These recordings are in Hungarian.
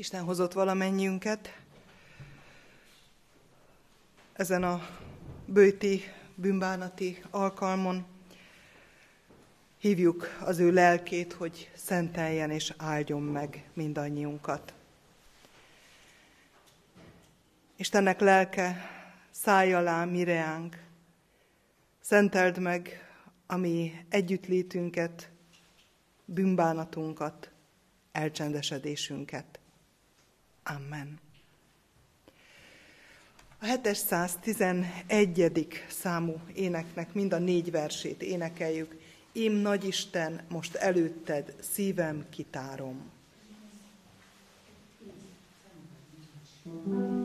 Isten hozott valamennyiünket ezen a bőti, bűnbánati alkalmon. Hívjuk az ő lelkét, hogy szenteljen és áldjon meg mindannyiunkat. Istennek lelke, szállj alá mireánk, szenteld meg a mi együttlétünket, bűnbánatunkat, elcsendesedésünket. Amen. A 711. számú éneknek mind a négy versét énekeljük. Ím nagyisten, most előtted szívem kitárom. thank you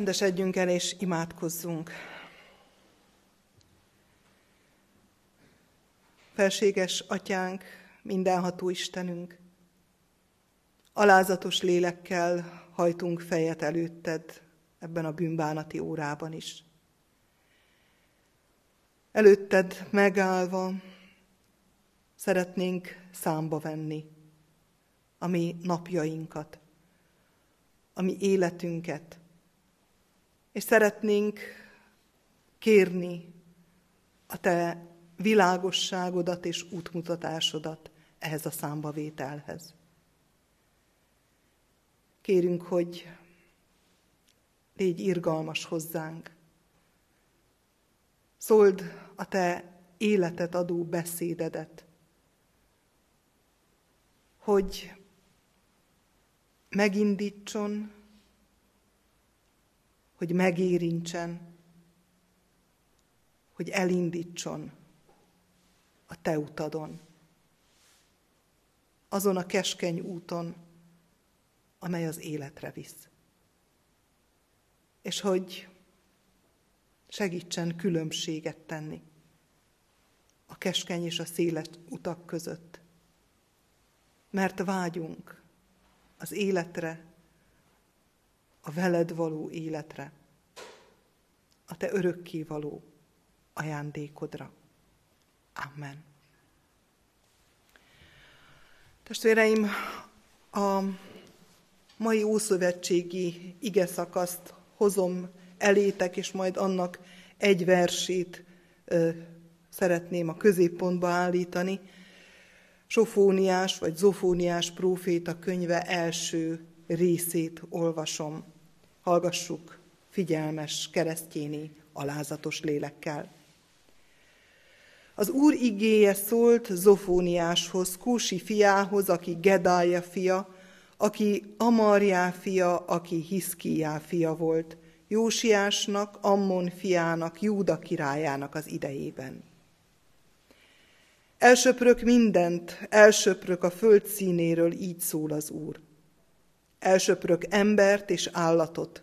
Csendesedjünk el és imádkozzunk. Felséges Atyánk, mindenható Istenünk, alázatos lélekkel hajtunk fejet előtted ebben a bűnbánati órában is. Előtted megállva szeretnénk számba venni a mi napjainkat, a mi életünket, és szeretnénk kérni a te világosságodat és útmutatásodat ehhez a számbavételhez. Kérünk, hogy légy irgalmas hozzánk. Szóld a te életet adó beszédedet, hogy megindítson, hogy megérintsen, hogy elindítson a te utadon, azon a keskeny úton, amely az életre visz. És hogy segítsen különbséget tenni a keskeny és a széles utak között. Mert vágyunk az életre, a veled való életre, a te örökké való ajándékodra. Amen. Testvéreim, a mai ószövetségi ige szakaszt hozom elétek, és majd annak egy versét ö, szeretném a középpontba állítani. Sofóniás vagy Zofóniás próféta könyve első részét olvasom. Hallgassuk figyelmes keresztjéni alázatos lélekkel. Az úr igéje szólt Zofóniáshoz, Kúsi fiához, aki Gedája fia, aki Amarjá fia, aki Hiszkiá fia volt, Jósiásnak, Ammon fiának, Júda királyának az idejében. Elsöprök mindent, elsöprök a föld színéről, így szól az Úr. Elsöprök embert és állatot,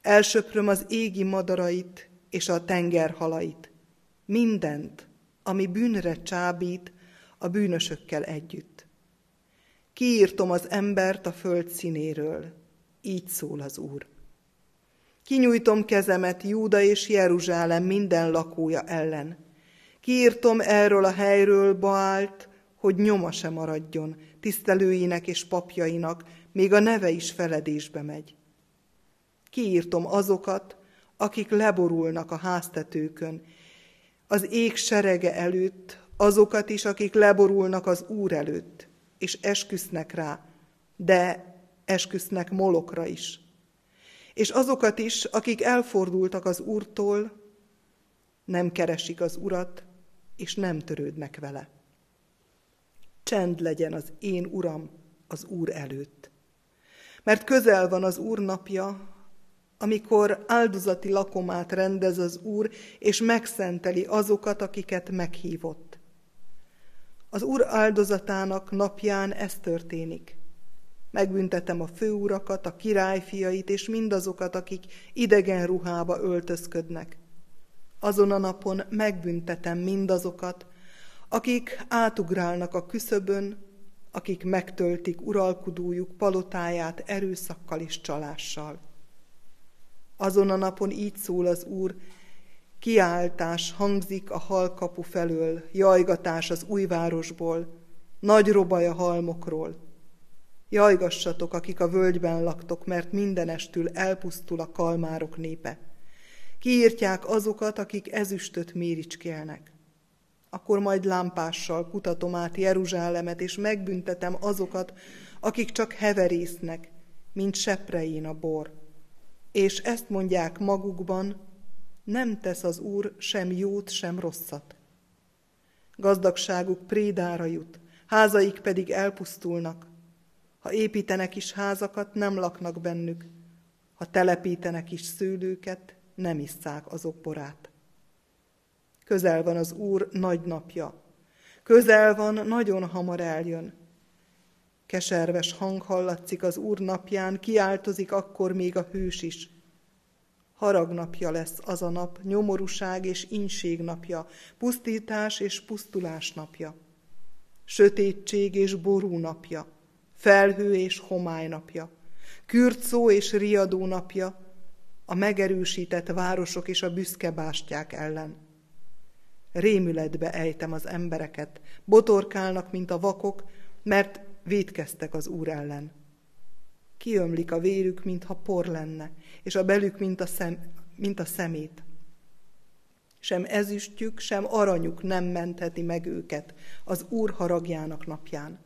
elsöpröm az égi madarait és a tengerhalait, mindent, ami bűnre csábít a bűnösökkel együtt. Kiírtom az embert a föld színéről, így szól az Úr. Kinyújtom kezemet Júda és Jeruzsálem minden lakója ellen. Kiírtom erről a helyről Baált, hogy nyoma se maradjon, tisztelőinek és papjainak, még a neve is feledésbe megy. Kiírtom azokat, akik leborulnak a háztetőkön, az ég serege előtt, azokat is, akik leborulnak az Úr előtt, és esküsznek rá, de esküsznek molokra is. És azokat is, akik elfordultak az Úrtól, nem keresik az Urat, és nem törődnek vele. Csend legyen az én Uram az Úr előtt. Mert közel van az Úr napja, amikor áldozati lakomát rendez az Úr, és megszenteli azokat, akiket meghívott. Az Úr áldozatának napján ez történik. Megbüntetem a főurakat, a királyfiait, és mindazokat, akik idegen ruhába öltözködnek. Azon a napon megbüntetem mindazokat, akik átugrálnak a küszöbön, akik megtöltik uralkodójuk palotáját erőszakkal és csalással. Azon a napon így szól az Úr, kiáltás hangzik a halkapu felől, jajgatás az újvárosból, nagy robaj a halmokról. Jajgassatok, akik a völgyben laktok, mert mindenestül elpusztul a kalmárok népe. Kiírtják azokat, akik ezüstöt méricskélnek. Akkor majd lámpással kutatom át Jeruzsálemet, és megbüntetem azokat, akik csak heverésznek, mint seprein a bor és ezt mondják magukban, nem tesz az Úr sem jót, sem rosszat. Gazdagságuk prédára jut, házaik pedig elpusztulnak. Ha építenek is házakat, nem laknak bennük. Ha telepítenek is szőlőket, nem isszák azok borát. Közel van az Úr nagy napja. Közel van, nagyon hamar eljön. Keserves hang hallatszik az Úr napján, kiáltozik akkor még a hős is. Haragnapja lesz az a nap, nyomorúság és inség napja, pusztítás és pusztulás napja. Sötétség és ború napja, felhő és homály napja, kürtszó és riadó napja, a megerősített városok és a büszke bástyák ellen. Rémületbe ejtem az embereket, botorkálnak, mint a vakok, mert védkeztek az Úr ellen. Kiömlik a vérük, mintha por lenne, és a belük, mint a, szem, mint a szemét. Sem ezüstjük, sem aranyuk nem mentheti meg őket az Úr haragjának napján.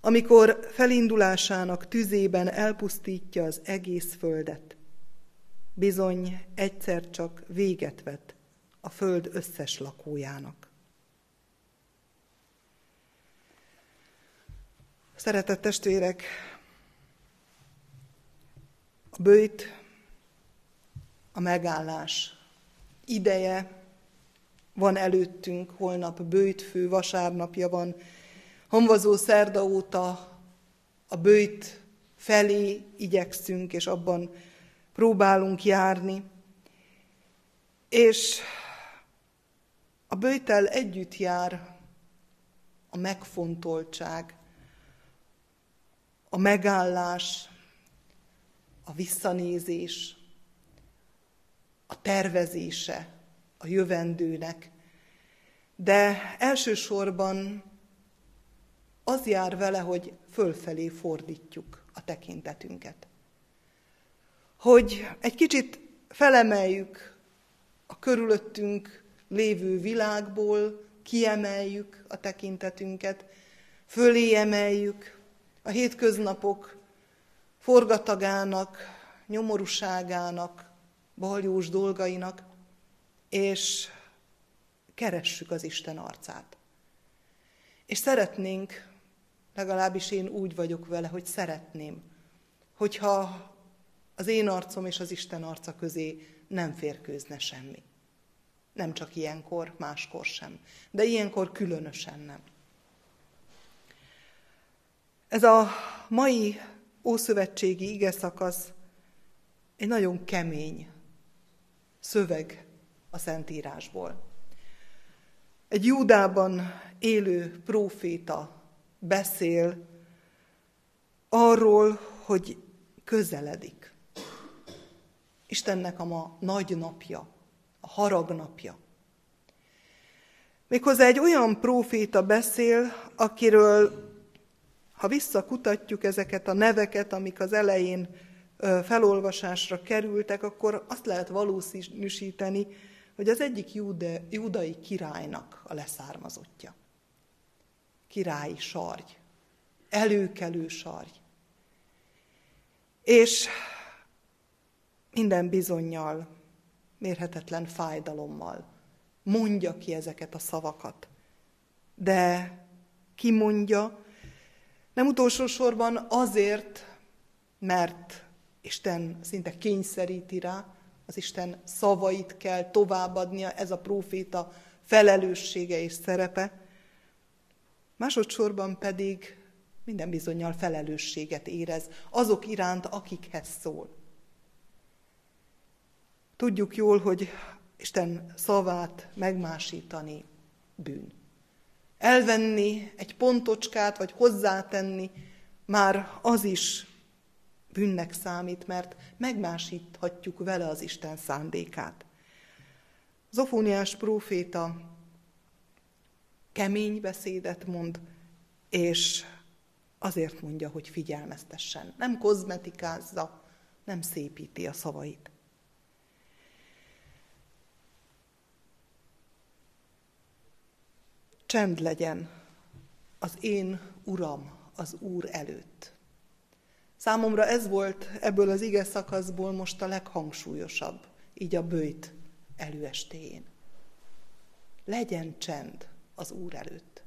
Amikor felindulásának tüzében elpusztítja az egész földet, bizony egyszer csak véget vet a föld összes lakójának. Szeretett testvérek, a bőjt, a megállás ideje van előttünk, holnap bőjtfő vasárnapja van, hamvazó szerda óta a bőjt felé igyekszünk, és abban próbálunk járni. És a bőjtel együtt jár a megfontoltság, a megállás, a visszanézés, a tervezése a jövendőnek, de elsősorban az jár vele, hogy fölfelé fordítjuk a tekintetünket. Hogy egy kicsit felemeljük a körülöttünk lévő világból, kiemeljük a tekintetünket, fölé emeljük a hétköznapok forgatagának, nyomorúságának, baljós dolgainak, és keressük az Isten arcát. És szeretnénk, legalábbis én úgy vagyok vele, hogy szeretném, hogyha az én arcom és az Isten arca közé nem férkőzne semmi. Nem csak ilyenkor, máskor sem. De ilyenkor különösen nem. Ez a mai ószövetségi ige szakasz egy nagyon kemény szöveg a Szentírásból. Egy Júdában élő próféta beszél arról, hogy közeledik. Istennek a ma nagy napja, a harag napja. Méghozzá egy olyan próféta beszél, akiről, ha visszakutatjuk ezeket a neveket, amik az elején felolvasásra kerültek, akkor azt lehet valószínűsíteni, hogy az egyik jude, judai királynak a leszármazottja. Királyi sarj, előkelő sarj. És minden bizonyal, mérhetetlen fájdalommal mondja ki ezeket a szavakat. De ki mondja? Nem utolsó sorban azért, mert Isten szinte kényszeríti rá, az Isten szavait kell továbbadnia, ez a próféta felelőssége és szerepe. Másodszorban pedig minden bizonyal felelősséget érez azok iránt, akikhez szól. Tudjuk jól, hogy Isten szavát megmásítani bűn. Elvenni egy pontocskát, vagy hozzátenni, már az is bűnnek számít, mert megmásíthatjuk vele az Isten szándékát. Zofóniás próféta kemény beszédet mond, és azért mondja, hogy figyelmeztessen. Nem kozmetikázza, nem szépíti a szavait. Csend legyen az én Uram az Úr előtt. Számomra ez volt ebből az ige szakaszból most a leghangsúlyosabb, így a bőjt előestéjén. Legyen csend az Úr előtt.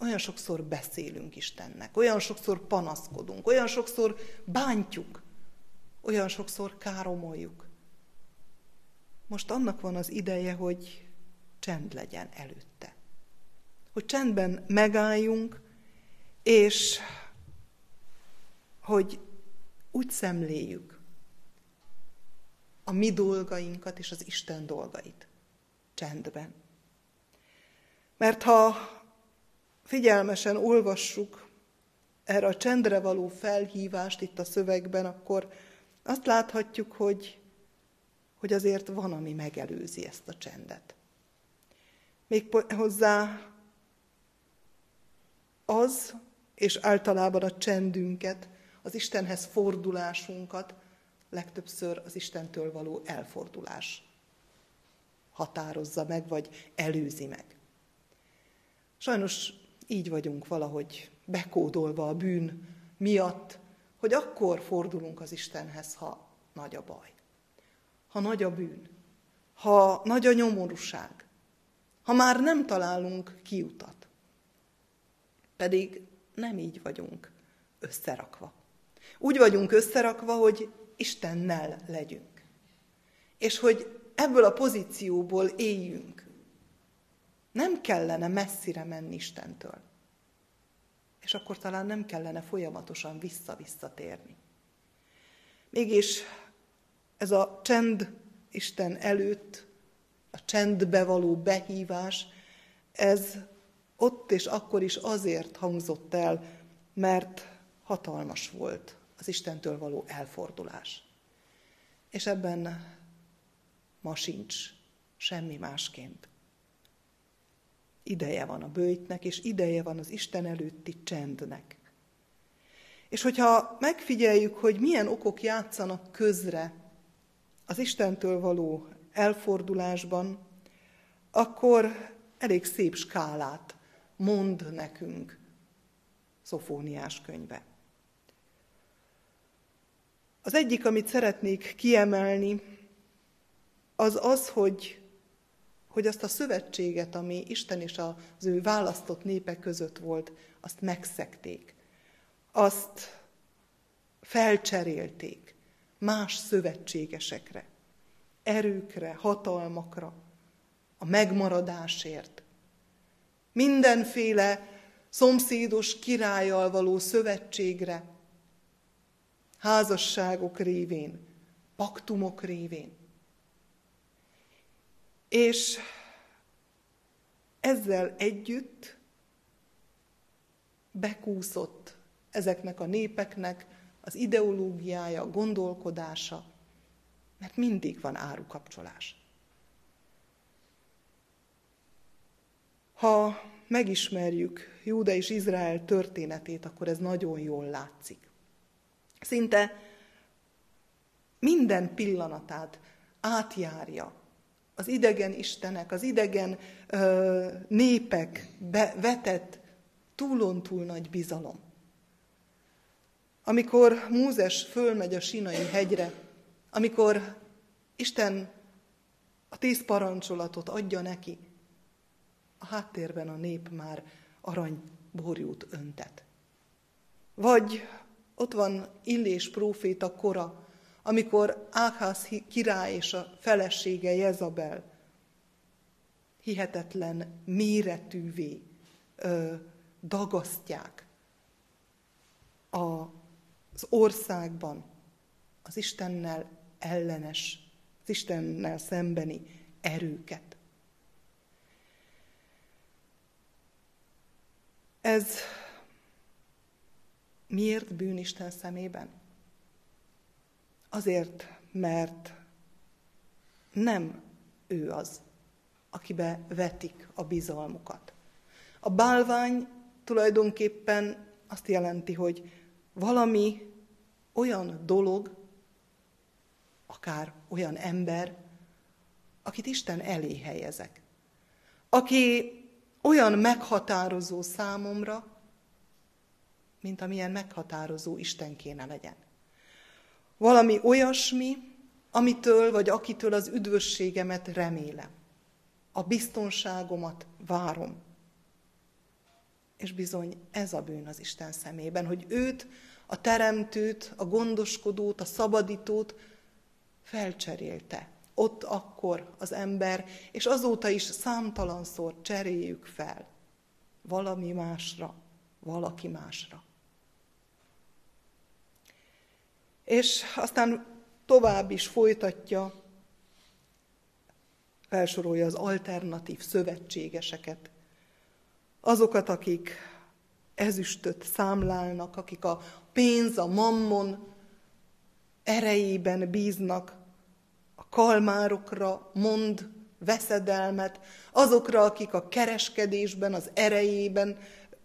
Olyan sokszor beszélünk Istennek, olyan sokszor panaszkodunk, olyan sokszor bántjuk, olyan sokszor káromoljuk. Most annak van az ideje, hogy csend legyen előtte. Hogy csendben megálljunk, és hogy úgy szemléljük a mi dolgainkat és az Isten dolgait csendben. Mert ha figyelmesen olvassuk erre a csendre való felhívást itt a szövegben, akkor azt láthatjuk, hogy, hogy azért van, ami megelőzi ezt a csendet. Még hozzá az, és általában a csendünket, az Istenhez fordulásunkat legtöbbször az Istentől való elfordulás határozza meg, vagy előzi meg. Sajnos így vagyunk valahogy bekódolva a bűn miatt, hogy akkor fordulunk az Istenhez, ha nagy a baj, ha nagy a bűn, ha nagy a nyomorúság, ha már nem találunk kiutat. Pedig nem így vagyunk összerakva. Úgy vagyunk összerakva, hogy Istennel legyünk. És hogy ebből a pozícióból éljünk. Nem kellene messzire menni Istentől. És akkor talán nem kellene folyamatosan vissza-visszatérni. Mégis ez a csend Isten előtt, a csendbe való behívás, ez ott és akkor is azért hangzott el, mert hatalmas volt az Istentől való elfordulás. És ebben ma sincs semmi másként. Ideje van a bőjtnek, és ideje van az Isten előtti csendnek. És hogyha megfigyeljük, hogy milyen okok játszanak közre az Istentől való elfordulásban, akkor elég szép skálát mond nekünk Szofóniás könyve. Az egyik, amit szeretnék kiemelni, az az, hogy, hogy azt a szövetséget, ami Isten és az ő választott népek között volt, azt megszekték. Azt felcserélték más szövetségesekre, erőkre, hatalmakra, a megmaradásért. Mindenféle szomszédos királlyal való szövetségre, házasságok révén, paktumok révén. És ezzel együtt bekúszott ezeknek a népeknek az ideológiája, a gondolkodása, mert mindig van árukapcsolás. Ha megismerjük Júda és Izrael történetét, akkor ez nagyon jól látszik. Szinte minden pillanatát átjárja az idegen istenek, az idegen ö, népek be, vetett túlon-túl nagy bizalom. Amikor Mózes fölmegy a Sinai hegyre, amikor Isten a tíz parancsolatot adja neki, a háttérben a nép már arany borjút öntet. Vagy ott van Illés próféta kora, amikor Áhász király és a felesége Jezabel hihetetlen méretűvé ö, dagasztják a, az országban az Istennel ellenes, az Istennel szembeni erőket. Ez miért bűn Isten szemében? Azért, mert nem ő az, akibe vetik a bizalmukat. A bálvány tulajdonképpen azt jelenti, hogy valami olyan dolog, akár olyan ember, akit Isten elé helyezek. Aki olyan meghatározó számomra, mint amilyen meghatározó Isten kéne legyen. Valami olyasmi, amitől vagy akitől az üdvösségemet remélem. A biztonságomat várom. És bizony ez a bűn az Isten szemében, hogy őt, a teremtőt, a gondoskodót, a szabadítót felcserélte. Ott akkor az ember, és azóta is számtalanszor cseréljük fel. Valami másra, valaki másra. És aztán tovább is folytatja, felsorolja az alternatív szövetségeseket, azokat, akik ezüstöt számlálnak, akik a pénz, a mammon erejében bíznak, kalmárokra mond veszedelmet, azokra, akik a kereskedésben, az erejében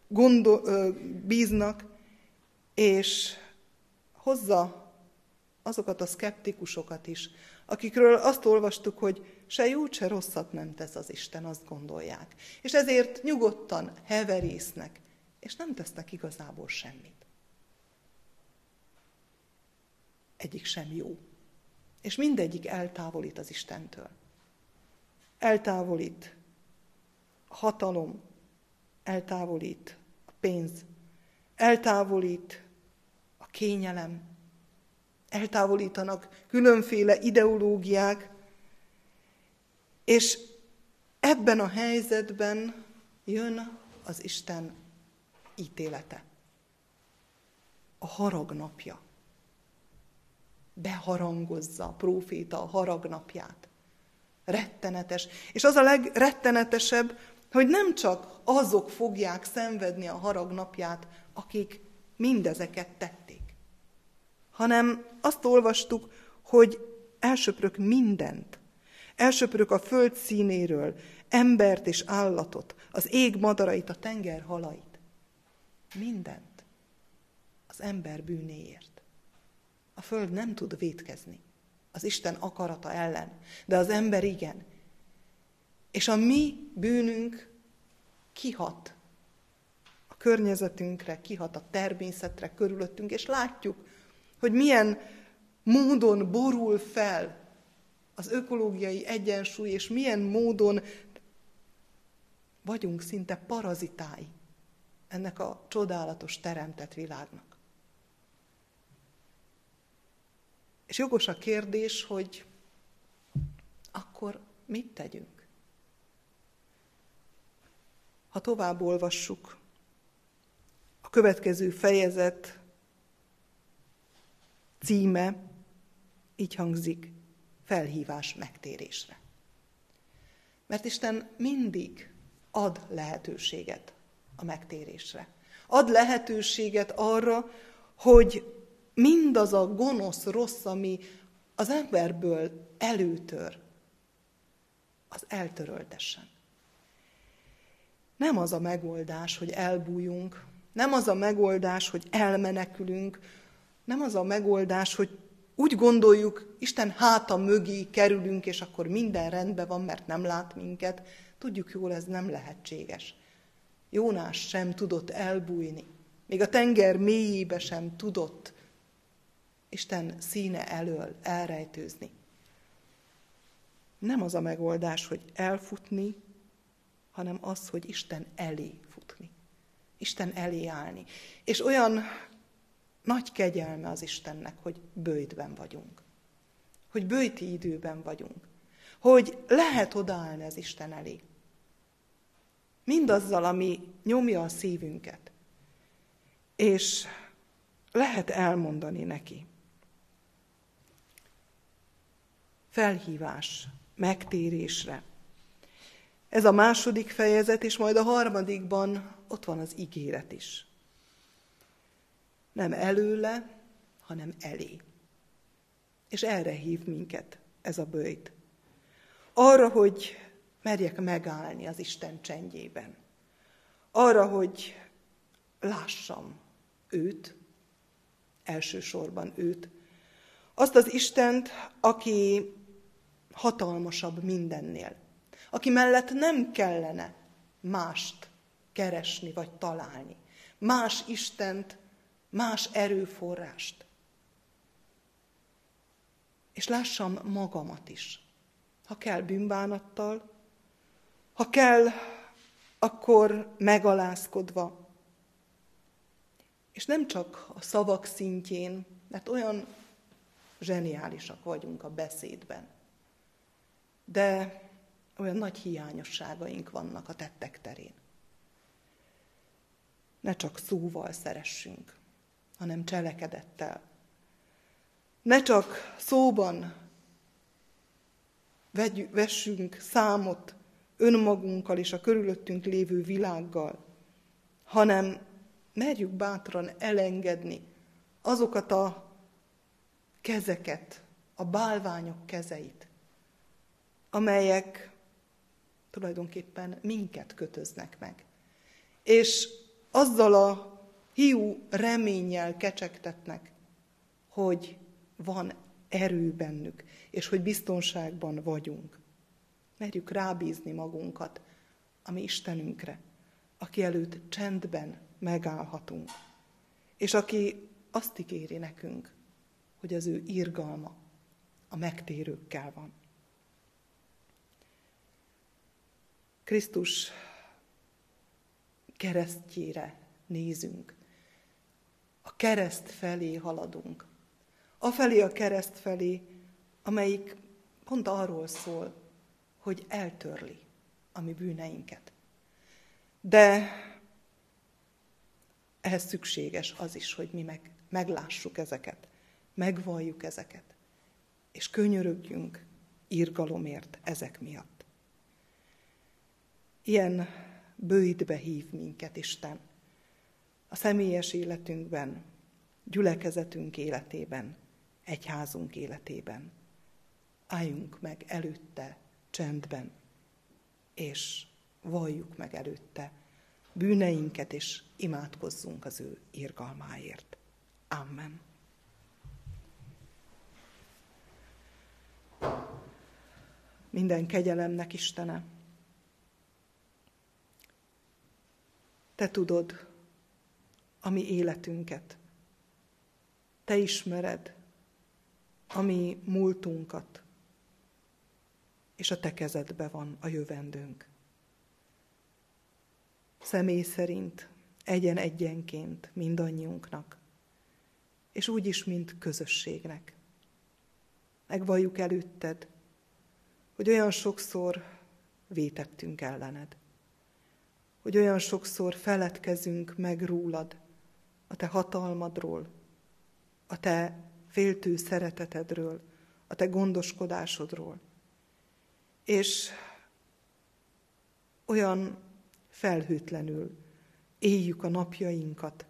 gondol, ö, bíznak, és hozza azokat a szkeptikusokat is, akikről azt olvastuk, hogy se jót, se rosszat nem tesz az Isten, azt gondolják. És ezért nyugodtan heverésznek, és nem tesznek igazából semmit. Egyik sem jó. És mindegyik eltávolít az Istentől. Eltávolít a hatalom, eltávolít a pénz, eltávolít a kényelem, eltávolítanak különféle ideológiák, és ebben a helyzetben jön az Isten ítélete. A harag napja beharangozza a próféta a haragnapját. Rettenetes. És az a legrettenetesebb, hogy nem csak azok fogják szenvedni a haragnapját, akik mindezeket tették, hanem azt olvastuk, hogy elsöprök mindent. Elsöprök a föld színéről embert és állatot, az ég madarait, a tenger halait. Mindent az ember bűnéért. A föld nem tud vétkezni az Isten akarata ellen, de az ember igen. És a mi bűnünk kihat a környezetünkre, kihat a természetre körülöttünk, és látjuk, hogy milyen módon borul fel az ökológiai egyensúly, és milyen módon vagyunk szinte parazitái ennek a csodálatos teremtett világnak. És jogos a kérdés, hogy akkor mit tegyünk? Ha tovább olvassuk, a következő fejezet címe így hangzik, felhívás megtérésre. Mert Isten mindig ad lehetőséget a megtérésre. Ad lehetőséget arra, hogy mindaz a gonosz, rossz, ami az emberből előtör, az eltöröltessen. Nem az a megoldás, hogy elbújunk, nem az a megoldás, hogy elmenekülünk, nem az a megoldás, hogy úgy gondoljuk, Isten háta mögé kerülünk, és akkor minden rendben van, mert nem lát minket. Tudjuk jól, ez nem lehetséges. Jónás sem tudott elbújni. Még a tenger mélyébe sem tudott Isten színe elől elrejtőzni. Nem az a megoldás, hogy elfutni, hanem az, hogy Isten elé futni. Isten elé állni. És olyan nagy kegyelme az Istennek, hogy bőjtben vagyunk. Hogy bőjti időben vagyunk. Hogy lehet odaállni az Isten elé. Mindazzal, ami nyomja a szívünket. És lehet elmondani neki. Felhívás, megtérésre. Ez a második fejezet, és majd a harmadikban ott van az ígéret is. Nem előle, hanem elé. És erre hív minket ez a bőjt. Arra, hogy merjek megállni az Isten csendjében. Arra, hogy lássam őt, elsősorban őt, azt az Istent, aki hatalmasabb mindennél, aki mellett nem kellene mást keresni vagy találni, más Istent, más erőforrást. És lássam magamat is. Ha kell bűnbánattal, ha kell, akkor megalázkodva. És nem csak a szavak szintjén, mert olyan zseniálisak vagyunk a beszédben, de olyan nagy hiányosságaink vannak a tettek terén. Ne csak szóval szeressünk, hanem cselekedettel. Ne csak szóban vessünk számot önmagunkkal és a körülöttünk lévő világgal, hanem merjük bátran elengedni azokat a kezeket, a bálványok kezeit, amelyek tulajdonképpen minket kötöznek meg. És azzal a hiú reménnyel kecsegtetnek, hogy van erő bennük, és hogy biztonságban vagyunk. Merjük rábízni magunkat a mi Istenünkre, aki előtt csendben megállhatunk, és aki azt ígéri nekünk, hogy az ő irgalma a megtérőkkel van. Krisztus keresztjére nézünk, a kereszt felé haladunk. Afelé a kereszt felé, amelyik pont arról szól, hogy eltörli a mi bűneinket. De ehhez szükséges az is, hogy mi meg, meglássuk ezeket, megvalljuk ezeket, és könyörögjünk írgalomért ezek miatt. Ilyen bőjtbe hív minket Isten a személyes életünkben, gyülekezetünk életében, egyházunk életében, álljunk meg előtte csendben, és valljuk meg előtte bűneinket, és imádkozzunk az ő irgalmáért. Amen. Minden kegyelemnek Istene, Te tudod a mi életünket. Te ismered a mi múltunkat, és a Te kezedbe van a jövendőnk. Személy szerint, egyen-egyenként mindannyiunknak, és úgy is, mint közösségnek. Megvalljuk előtted, hogy olyan sokszor vétettünk ellened hogy olyan sokszor feledkezünk meg rólad, a te hatalmadról, a te féltő szeretetedről, a te gondoskodásodról. És olyan felhőtlenül éljük a napjainkat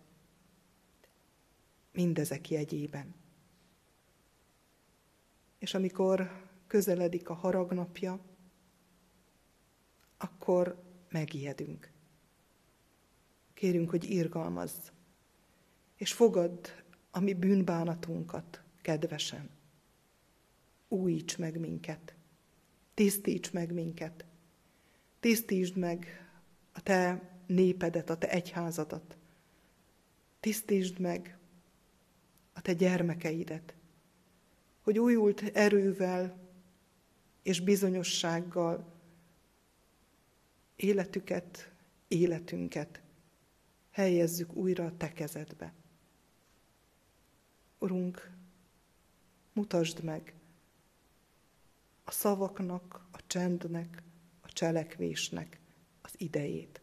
mindezek jegyében. És amikor közeledik a haragnapja, akkor megijedünk. Kérünk, hogy irgalmazz, és fogadd a mi bűnbánatunkat kedvesen. Újíts meg minket, tisztíts meg minket, tisztítsd meg a te népedet, a te egyházadat, tisztítsd meg a te gyermekeidet, hogy újult erővel és bizonyossággal életüket, életünket helyezzük újra a te kezedbe. Urunk, mutasd meg a szavaknak, a csendnek, a cselekvésnek az idejét.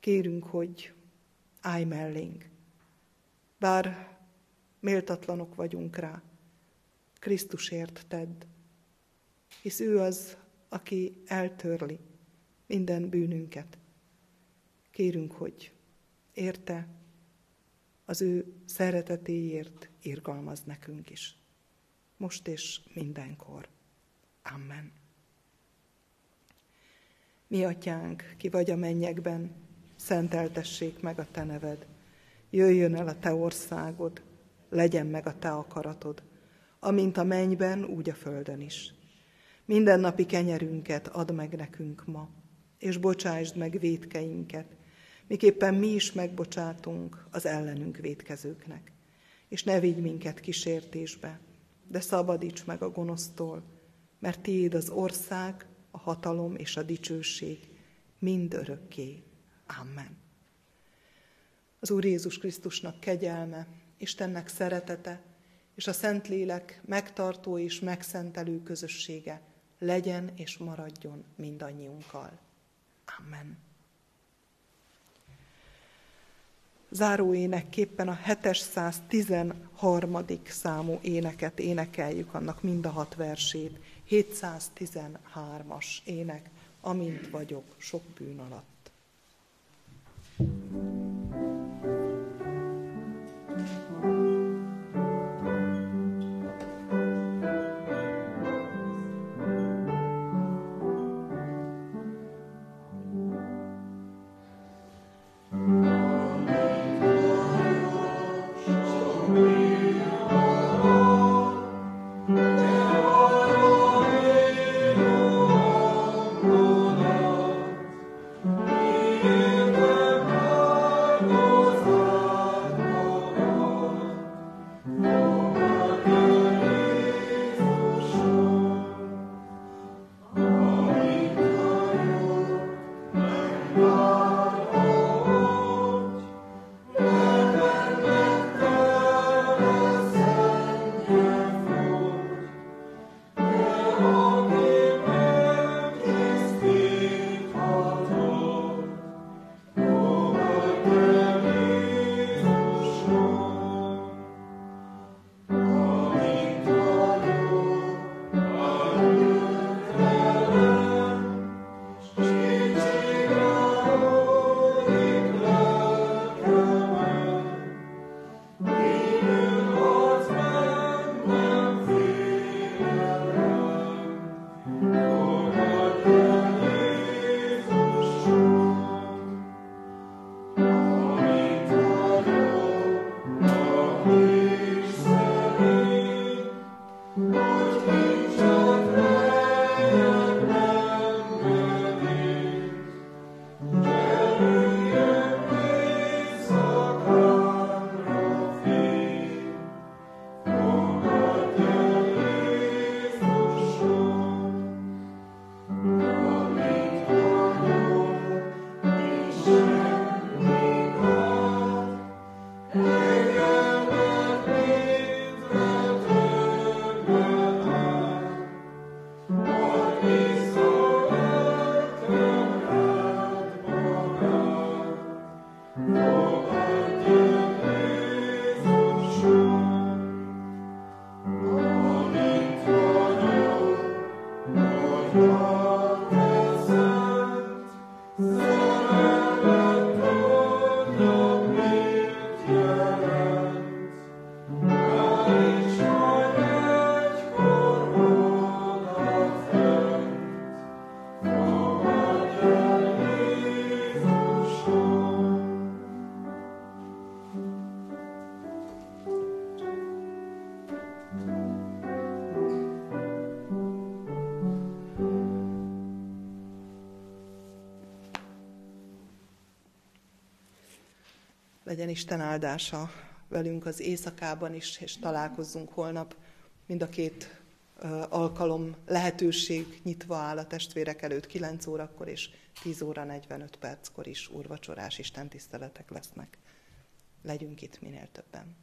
Kérünk, hogy állj mellénk, bár méltatlanok vagyunk rá, Krisztusért tedd, hisz ő az, aki eltörli minden bűnünket. Kérünk, hogy érte, az ő szeretetéért irgalmaz nekünk is. Most és mindenkor. Amen. Mi atyánk, ki vagy a mennyekben, szenteltessék meg a te neved. Jöjjön el a te országod, legyen meg a te akaratod, amint a mennyben, úgy a földön is. Minden napi kenyerünket add meg nekünk ma, és bocsásd meg védkeinket, miképpen mi is megbocsátunk az ellenünk védkezőknek. És ne vigy minket kísértésbe, de szabadíts meg a gonosztól, mert tiéd az ország, a hatalom és a dicsőség mind örökké. Amen. Az Úr Jézus Krisztusnak kegyelme, Istennek szeretete, és a Szentlélek megtartó és megszentelő közössége legyen és maradjon mindannyiunkkal. Amen. Záró énekképpen a 713. számú éneket énekeljük, annak mind a hat versét. 713-as ének, amint vagyok sok bűn alatt. thank you Legyen Isten áldása velünk az éjszakában is, és találkozzunk holnap. Mind a két alkalom lehetőség nyitva áll a testvérek előtt 9 órakor és 10 óra 45 perckor is úrvacsorás Isten tiszteletek lesznek. Legyünk itt minél többen.